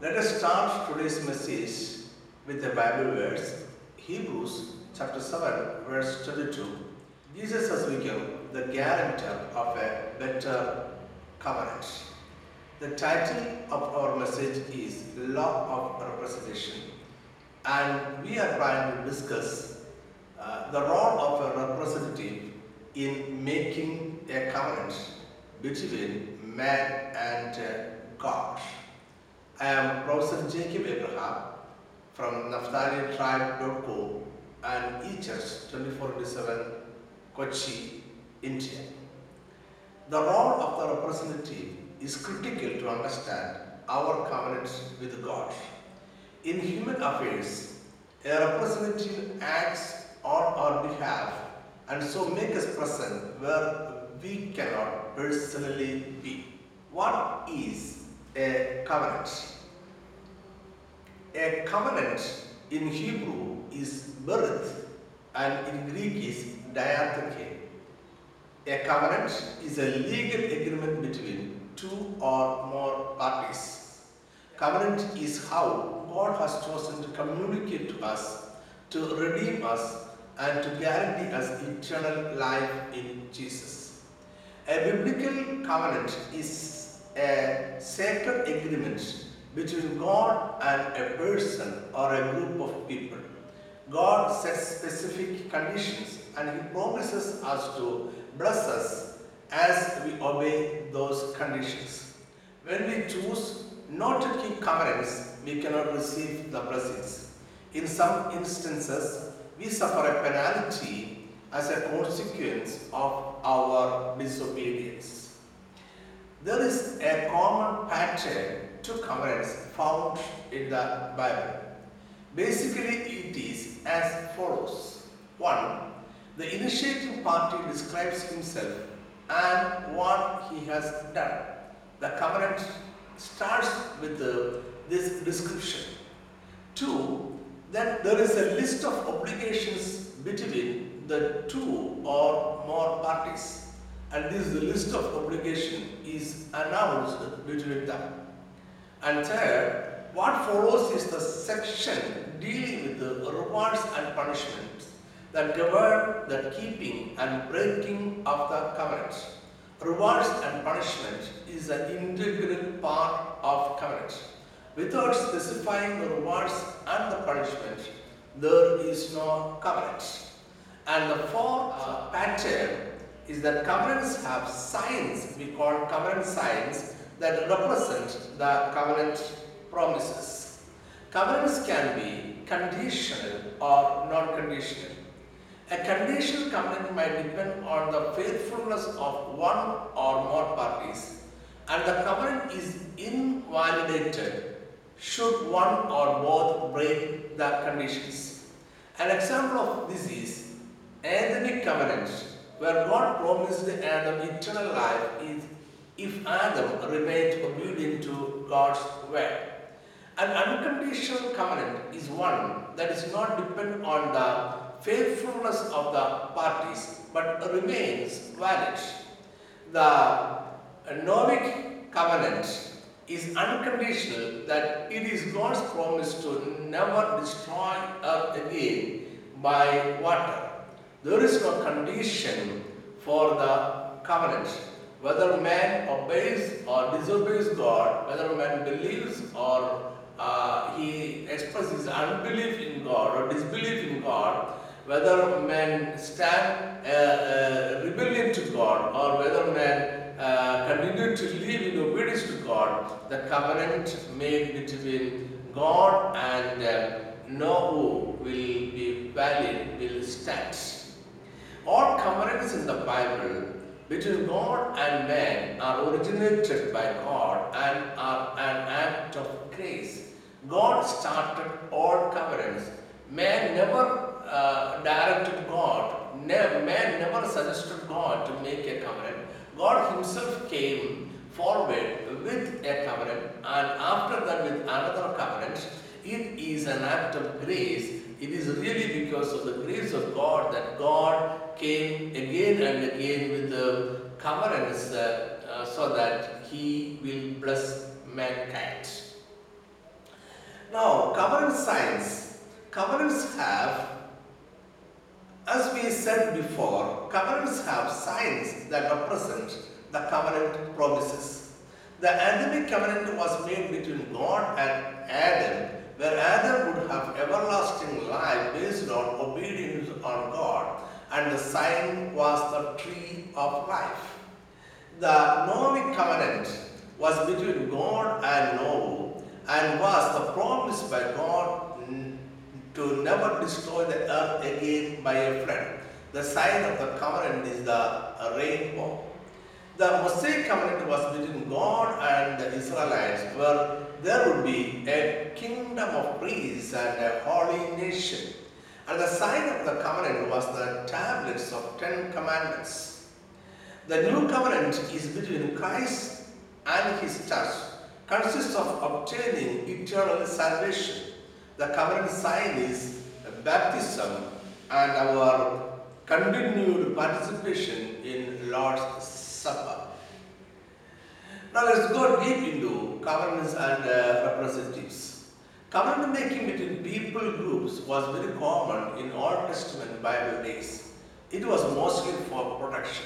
Let us start today's message with a Bible verse, Hebrews chapter 7, verse 22. Jesus has become the guarantor of a better covenant. The title of our message is Law of Representation, and we are trying to discuss uh, the role of a representative in making a covenant between man and uh, God. I am Professor Jacob Abraham from NaphtaliTribe.co and eChurch 24-7 Kochi, India. The role of the representative is critical to understand our covenant with God. In human affairs, a representative acts on our behalf and so make us present where we cannot personally be. What is a covenant? A covenant in Hebrew is berith and in Greek is diatheke. A covenant is a legal agreement between two or more parties. Covenant is how God has chosen to communicate to us, to redeem us, and to guarantee us eternal life in Jesus. A biblical covenant is a sacred agreement between God and a person or a group of people. God sets specific conditions and He promises us to bless us as we obey those conditions. When we choose not to keep covenants, we cannot receive the blessings. In some instances, we suffer a penalty as a consequence of our disobedience. There is a common pattern to covenants found in the Bible. Basically, it is as follows 1. The initiating party describes himself and what he has done. The covenant starts with the, this description. 2. Then there is a list of obligations between the two or more parties and this list of obligation is announced between them. And third, what follows is the section dealing with the rewards and punishments that govern the keeping and breaking of the covenant. Rewards and punishment is an integral part of covenant. Without specifying the rewards and the punishment, there is no covenant. And the fourth uh, pattern is that covenants have signs, we call covenant signs, that represent the covenant promises. Covenants can be conditional or non-conditional. A conditional covenant might depend on the faithfulness of one or more parties and the covenant is invalidated should one or both break the conditions. An example of this is Adamic covenant where God promised Adam eternal life is if Adam remained obedient to God's word. An unconditional covenant is one that is not dependent on the faithfulness of the parties but remains valid. The Noahic covenant is unconditional that it is God's promise to never destroy earth again by water. There is no condition for the covenant. Whether man obeys or disobeys God, whether man believes or uh, he expresses unbelief in God or disbelief in God, whether man stand uh, uh, rebellion to God or whether man uh, continue to live in obedience to God, the covenant made between God and uh, Noah will be valid, will stand. All covenants in the Bible between God and man are originated by God and are an act of grace. God started all covenants. Man never uh, directed God, never, man never suggested God to make a covenant. God Himself came forward with a covenant and after that with another covenant. It is an act of grace. It is really because of the grace of God that God came again and again with the covenants uh, uh, so that He will bless mankind. Now, covenant signs. Covenants have, as we said before, covenants have signs that represent the covenant promises. The Adamic covenant was made between God and Adam, where Adam would have everlasting life based on obedience on God, and the sign was the tree of life. The Noahic covenant was between God and Noah and was the promise by God to never destroy the earth again by a flood. The sign of the covenant is the rainbow. The Mosaic covenant was between God and the Israelites, where there would be a kingdom of priests and a holy nation. And the sign of the covenant was the tablets of Ten Commandments. The new covenant is between Christ and his church, consists of obtaining eternal salvation. The covenant sign is baptism and our continued participation in Lord's Supper. Now let's go deep into covenants and uh, representatives. Covenant making between people groups was very common in Old Testament Bible days. It was mostly for protection.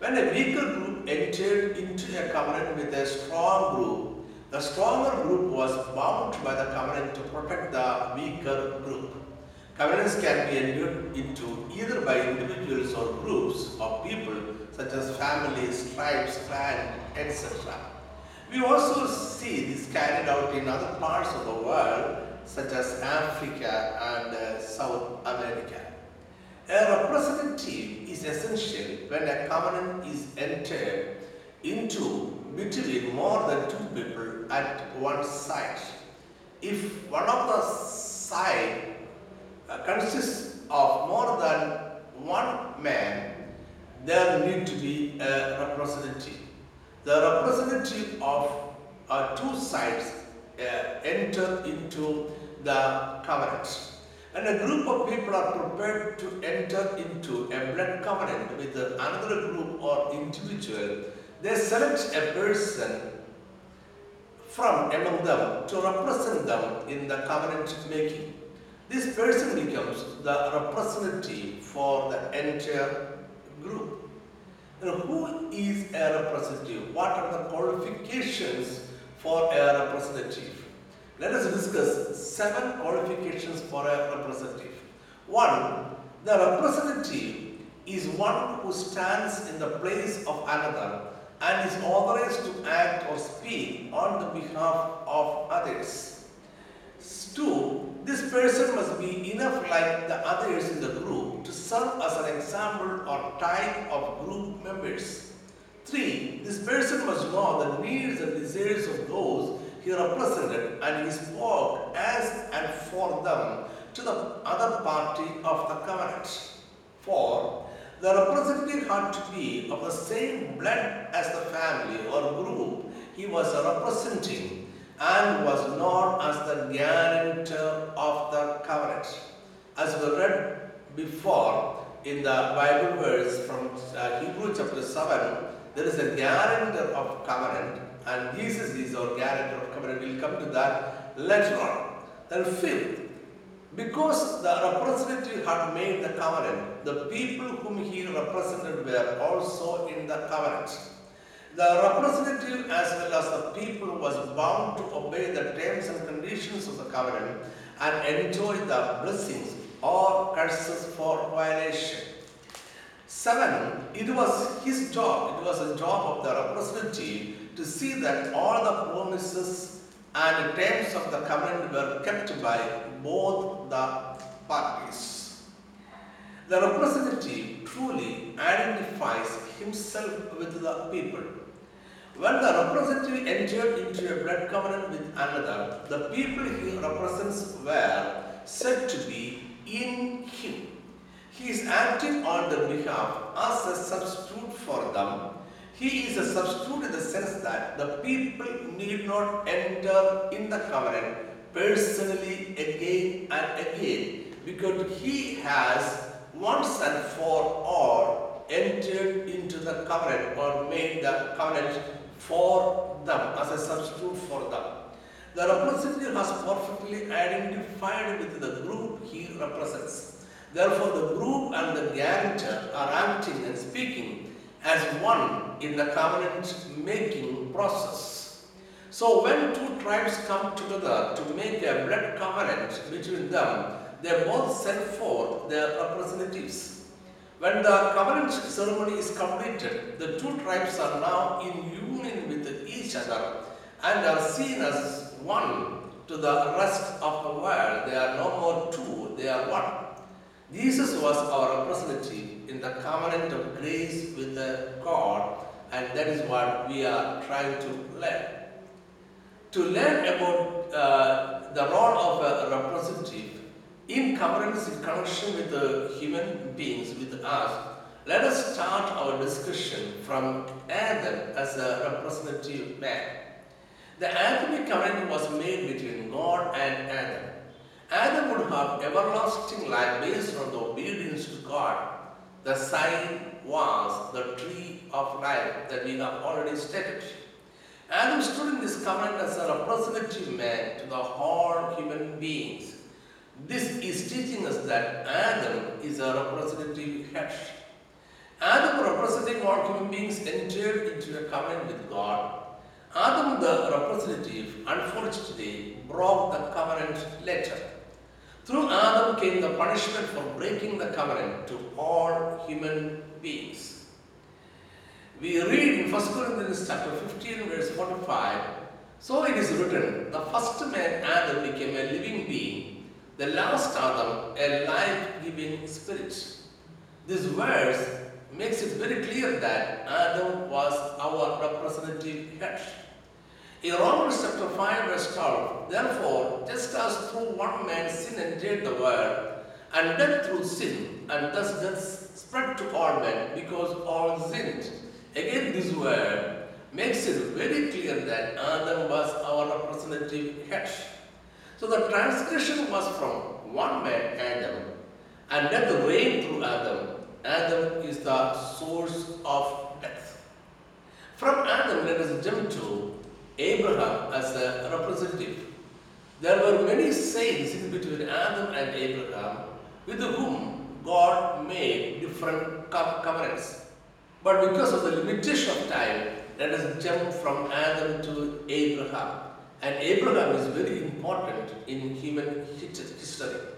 When a weaker group entered into a covenant with a strong group, the stronger group was bound by the covenant to protect the weaker group. Covenants can be entered into either by individuals or groups of people such as families, tribes, clans, etc. We also see this carried out in other parts of the world such as Africa and uh, South America. A representative is essential when a covenant is entered into between more than two people at one site. If one of the side uh, consists of more than one man, there need to be a representative. The representative of uh, two sides uh, enter into the covenant and a group of people are prepared to enter into a blood covenant with another group or individual, they select a person from among them to represent them in the covenant making. This person becomes the representative for the entire. Now, who is a representative? What are the qualifications for a representative? Let us discuss seven qualifications for a representative. One, the representative is one who stands in the place of another and is authorized to act or speak on the behalf of others. Two, this person must be enough like the others in the group to serve as an example or type of group members. Three, this person must know the needs and desires of those he represented and he spoke as and for them to the other party of the covenant. Four, the representative had to be of the same blood as the family or group he was representing and was known as the guarantor of the covenant. As we read before in the Bible verse from uh, Hebrew chapter 7, there is a guarantor of covenant and Jesus is our guarantor of covenant. We'll come to that later on. Then fifth, because the representative had made the covenant, the people whom he represented were also in the covenant. The representative as well as the people was bound to obey the terms and conditions of the covenant and enjoy the blessings or curses for violation. Seven, it was his job, it was a job of the representative to see that all the promises and terms of the covenant were kept by both the parties. The representative truly identifies himself with the people. When the representative entered into a blood covenant with another, the people he represents were said to be in him. He is acting on their behalf as a substitute for them he is a substitute in the sense that the people need not enter in the covenant personally again and again because he has once and for all entered into the covenant or made the covenant for them as a substitute for them. The representative has perfectly identified with the group he represents. Therefore, the group and the guarantor are acting and speaking as one in the covenant making process. So, when two tribes come together to make a blood covenant between them, they both send forth their representatives. When the covenant ceremony is completed, the two tribes are now in union with each other and are seen as one to the rest of the world. They are no more two, they are one. Jesus was our representative in the covenant of grace with God, and that is what we are trying to learn. To learn about uh, the role of a representative in covenant in connection with the human beings, with us, let us start our discussion from Adam as a representative man. The Adamic covenant was made between God and Adam. Adam would have everlasting life based on the obedience to God. The sign was the tree of life that we have already stated. Adam stood in this covenant as a representative man to the whole human beings. This is teaching us that Adam is a representative head. Adam, representing all human beings, entered into a covenant with God Adam, the representative, unfortunately broke the covenant later. Through Adam came the punishment for breaking the covenant to all human beings. We read in 1 Corinthians chapter 15, verse 45, So it is written, the first man Adam became a living being, the last Adam a life-giving spirit. This verse makes it very clear that Adam was our representative head. In Romans chapter 5 verse 12, therefore, just as through one man sin entered the world, and death through sin, and thus death spread to all men because all sinned. Again, this word makes it very clear that Adam was our representative head. So the transgression was from one man, Adam, and death reigned through Adam. Adam is the source of death. From Adam, let us jump to Abraham as a representative. There were many saints in between Adam and Abraham with whom God made different covenants. But because of the limitation of time, let us jump from Adam to Abraham. And Abraham is very important in human history.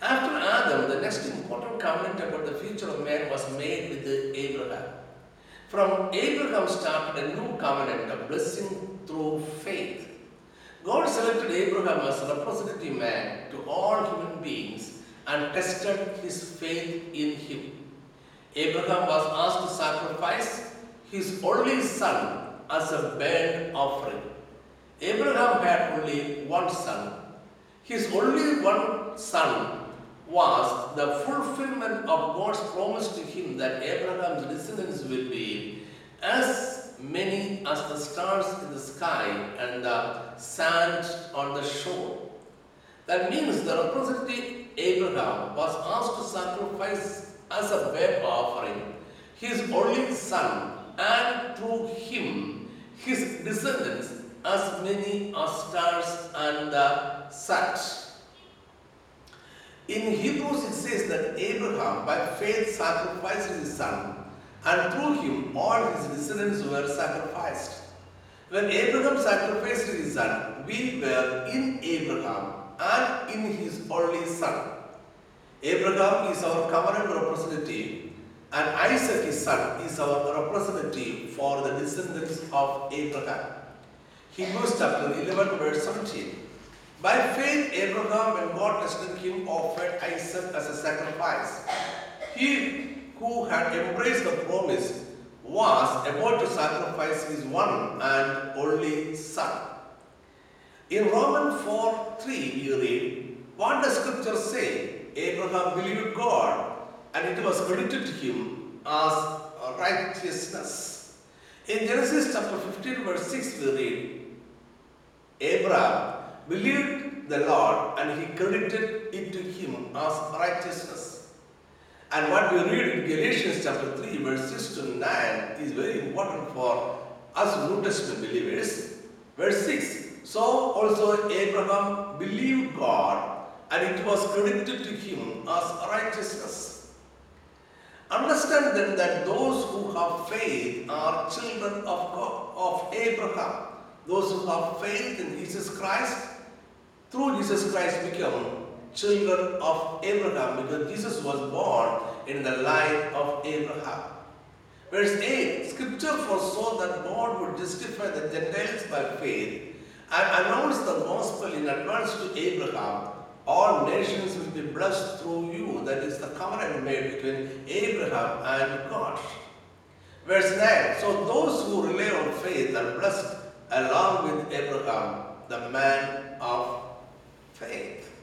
After Adam, the next important covenant about the future of man was made with Abraham. From Abraham started a new covenant of blessing through faith. God selected Abraham as a representative man to all human beings and tested his faith in him. Abraham was asked to sacrifice his only son as a burnt offering. Abraham had only one son. His only one son was the fulfillment of God's promise to him that Abraham's descendants will be as many as the stars in the sky and the sand on the shore. That means the representative Abraham was asked to sacrifice as a burnt offering his only son and through him his descendants as many as stars and the sand. In Hebrews it says that Abraham by faith sacrificed his son and through him all his descendants were sacrificed. When Abraham sacrificed his son, we were in Abraham and in his only son. Abraham is our covenant representative and Isaac his son is our representative for the descendants of Abraham. Hebrews chapter 11 verse 17. By faith Abraham when God tested him offered Isaac as a sacrifice. He who had embraced the promise was about to sacrifice his one and only son. In Romans 4 3, we read, What does scripture say? Abraham believed God, and it was credited to him as righteousness. In Genesis chapter 15, verse 6, we read, Abraham believed the Lord, and he credited it to him as righteousness. And what we read in Galatians chapter 3, verse 6 to 9 is very important for us New Testament believers. Verse 6 So also Abraham believed God and it was credited to him as righteousness. Understand then that those who have faith are children of God, of Abraham. Those who have faith in Jesus Christ, through Jesus Christ become children of Abraham because Jesus was born in the line of Abraham. Verse 8 Scripture foresaw that God would justify the Gentiles by faith and announce the gospel in advance to Abraham. All nations will be blessed through you. That is the covenant made between Abraham and God. Verse 9 So those who rely on faith are blessed along with Abraham, the man of faith.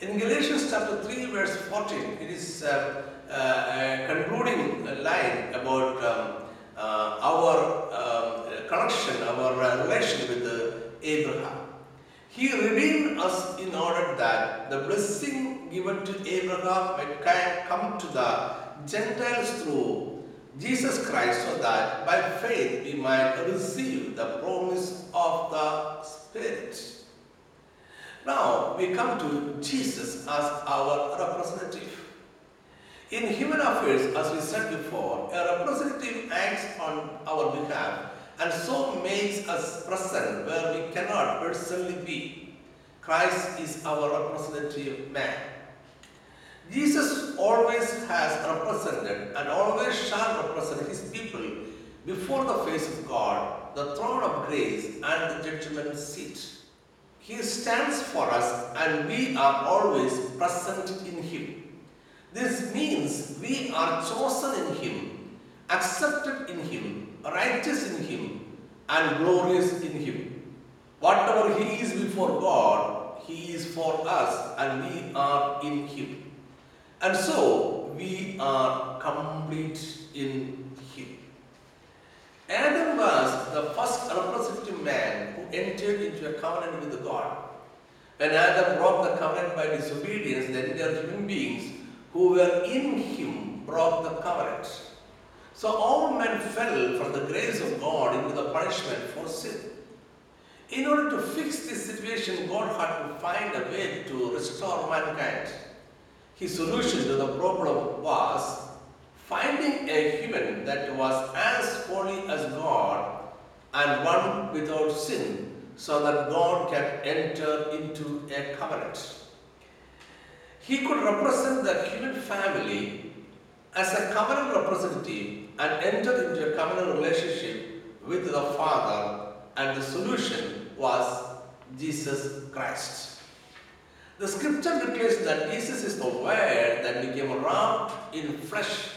In Galatians chapter 3, verse 14, it is uh, uh, a concluding line about um, uh, our um, connection, our uh, relation with uh, Abraham. He redeemed us in order that the blessing given to Abraham might come to the Gentiles through Jesus Christ, so that by faith we might receive the promise of the Spirit. Now we come to Jesus as our representative. In human affairs, as we said before, a representative acts on our behalf and so makes us present where we cannot personally be. Christ is our representative man. Jesus always has represented and always shall represent his people before the face of God, the throne of grace and the judgment seat. He stands for us and we are always present in him. This means we are chosen in him, accepted in him, righteous in him, and glorious in him. Whatever he is before God, he is for us and we are in him. And so we are complete in him. Adam was the first representative man entered into a covenant with God. When Adam broke the covenant by disobedience, then there are human beings who were in him broke the covenant. So all men fell from the grace of God into the punishment for sin. In order to fix this situation, God had to find a way to restore mankind. His solution to the problem was finding a human that was as holy as God and one without sin so that God can enter into a covenant. He could represent the human family as a covenant representative and enter into a covenant relationship with the Father, and the solution was Jesus Christ. The scripture declares that Jesus is the Word that became wrapped in flesh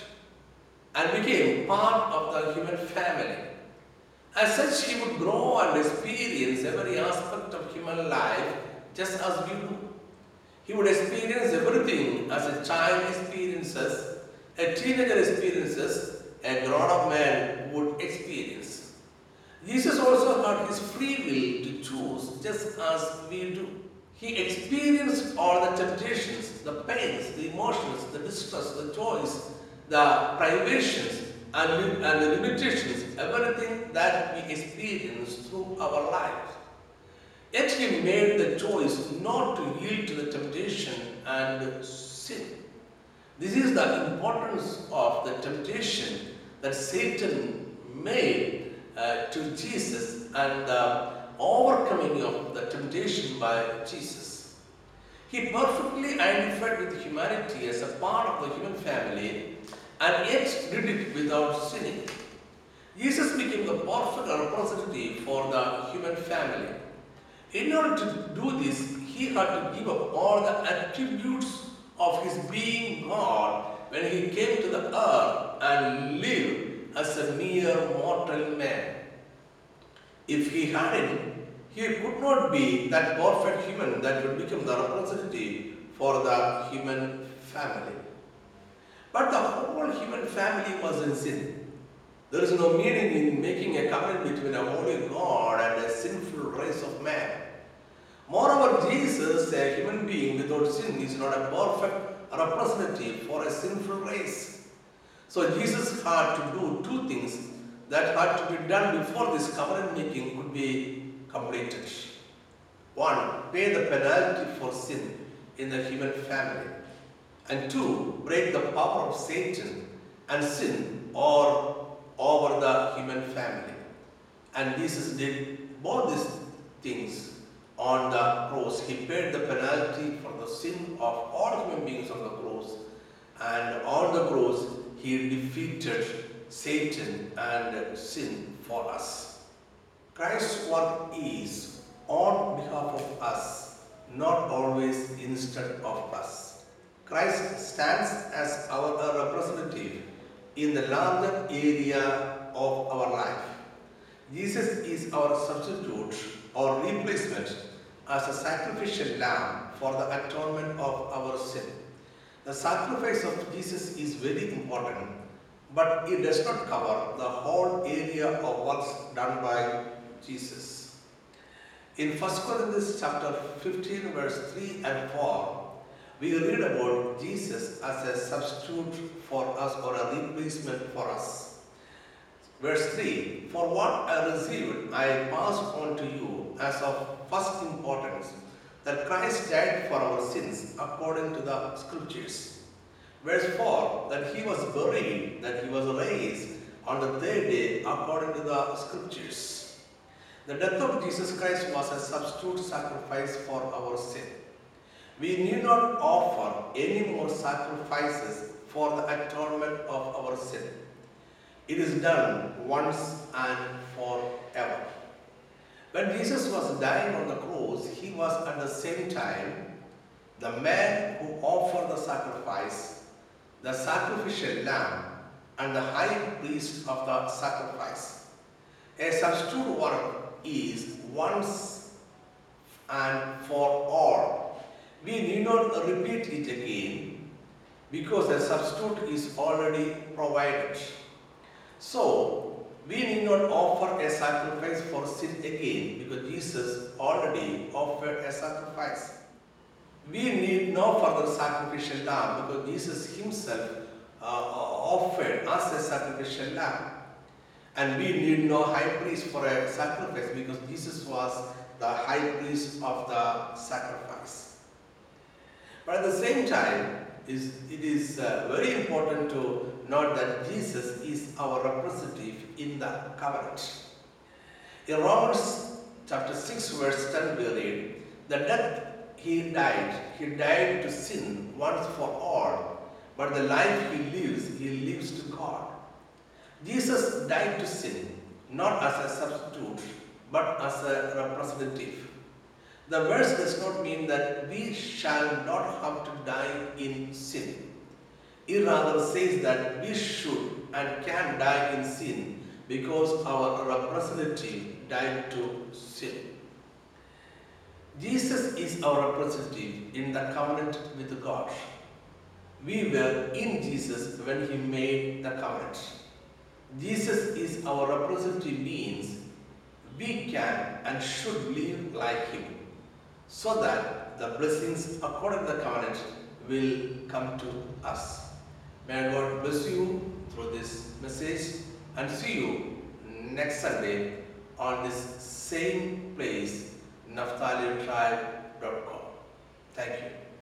and became part of the human family. As such, he would grow and experience every aspect of human life just as we do. He would experience everything as a child experiences, a teenager experiences, a grown-up man would experience. Jesus also had his free will to choose just as we do. He experienced all the temptations, the pains, the emotions, the distress, the joys, the privations, and, and the limitations, everything that we experience through our lives. Yet he made the choice not to yield to the temptation and sin. This is the importance of the temptation that Satan made uh, to Jesus and the overcoming of the temptation by Jesus. He perfectly identified with humanity as a part of the human family and yet did it without sinning. Jesus became the perfect representative for the human family. In order to do this, he had to give up all the attributes of his being God when he came to the earth and lived as a mere mortal man. If he hadn't, he could not be that perfect human that would become the representative for the human family. But the whole human family was in sin. There is no meaning in making a covenant between a holy God and a sinful race of man. Moreover, Jesus, a human being without sin, is not a perfect representative for a sinful race. So Jesus had to do two things that had to be done before this covenant making could be completed. one, pay the penalty for sin in the human family, and two, break the power of Satan and sin or over the human family. And Jesus did both these things on the cross. He paid the penalty for the sin of all human beings on the cross. And on the cross, he defeated Satan and sin for us. Christ's work is on behalf of us, not always instead of us. Christ stands as our representative in the larger area of our life. Jesus is our substitute or replacement as a sacrificial lamb for the atonement of our sin. The sacrifice of Jesus is very important, but it does not cover the whole area of works done by Jesus. In 1 Corinthians chapter 15 verse 3 and 4, we read about Jesus as a substitute for us or a replacement for us. Verse 3 For what I received, I pass on to you as of first importance that Christ died for our sins according to the scriptures. Verse 4 that he was buried, that he was raised on the third day according to the scriptures. The death of Jesus Christ was a substitute sacrifice for our sin. We need not offer any more sacrifices for the atonement of our sin. It is done once and forever. When Jesus was dying on the cross, he was at the same time the man who offered the sacrifice, the sacrificial lamb, and the high priest of the sacrifice. A substitute work is once and for all. We need not repeat it again because a substitute is already provided. So, we need not offer a sacrifice for sin again because Jesus already offered a sacrifice. We need no further sacrificial lamb because Jesus himself uh, offered us a sacrificial lamb. And we need no high priest for a sacrifice because Jesus was the high priest of the sacrifice. But at the same time, it is uh, very important to note that Jesus is our representative in the covenant. In Romans chapter 6 verse 10 we read, the death he died, he died to sin once for all, but the life he lives, he lives to God. Jesus died to sin, not as a substitute, but as a representative. The verse does not mean that we shall not have to die in sin. It rather says that we should and can die in sin because our representative died to sin. Jesus is our representative in the covenant with God. We were in Jesus when he made the covenant. Jesus is our representative means we can and should live like him so that the blessings according to the covenant will come to us. May God bless you through this message and see you next Sunday on this same place, naphtalitribe.com. Thank you.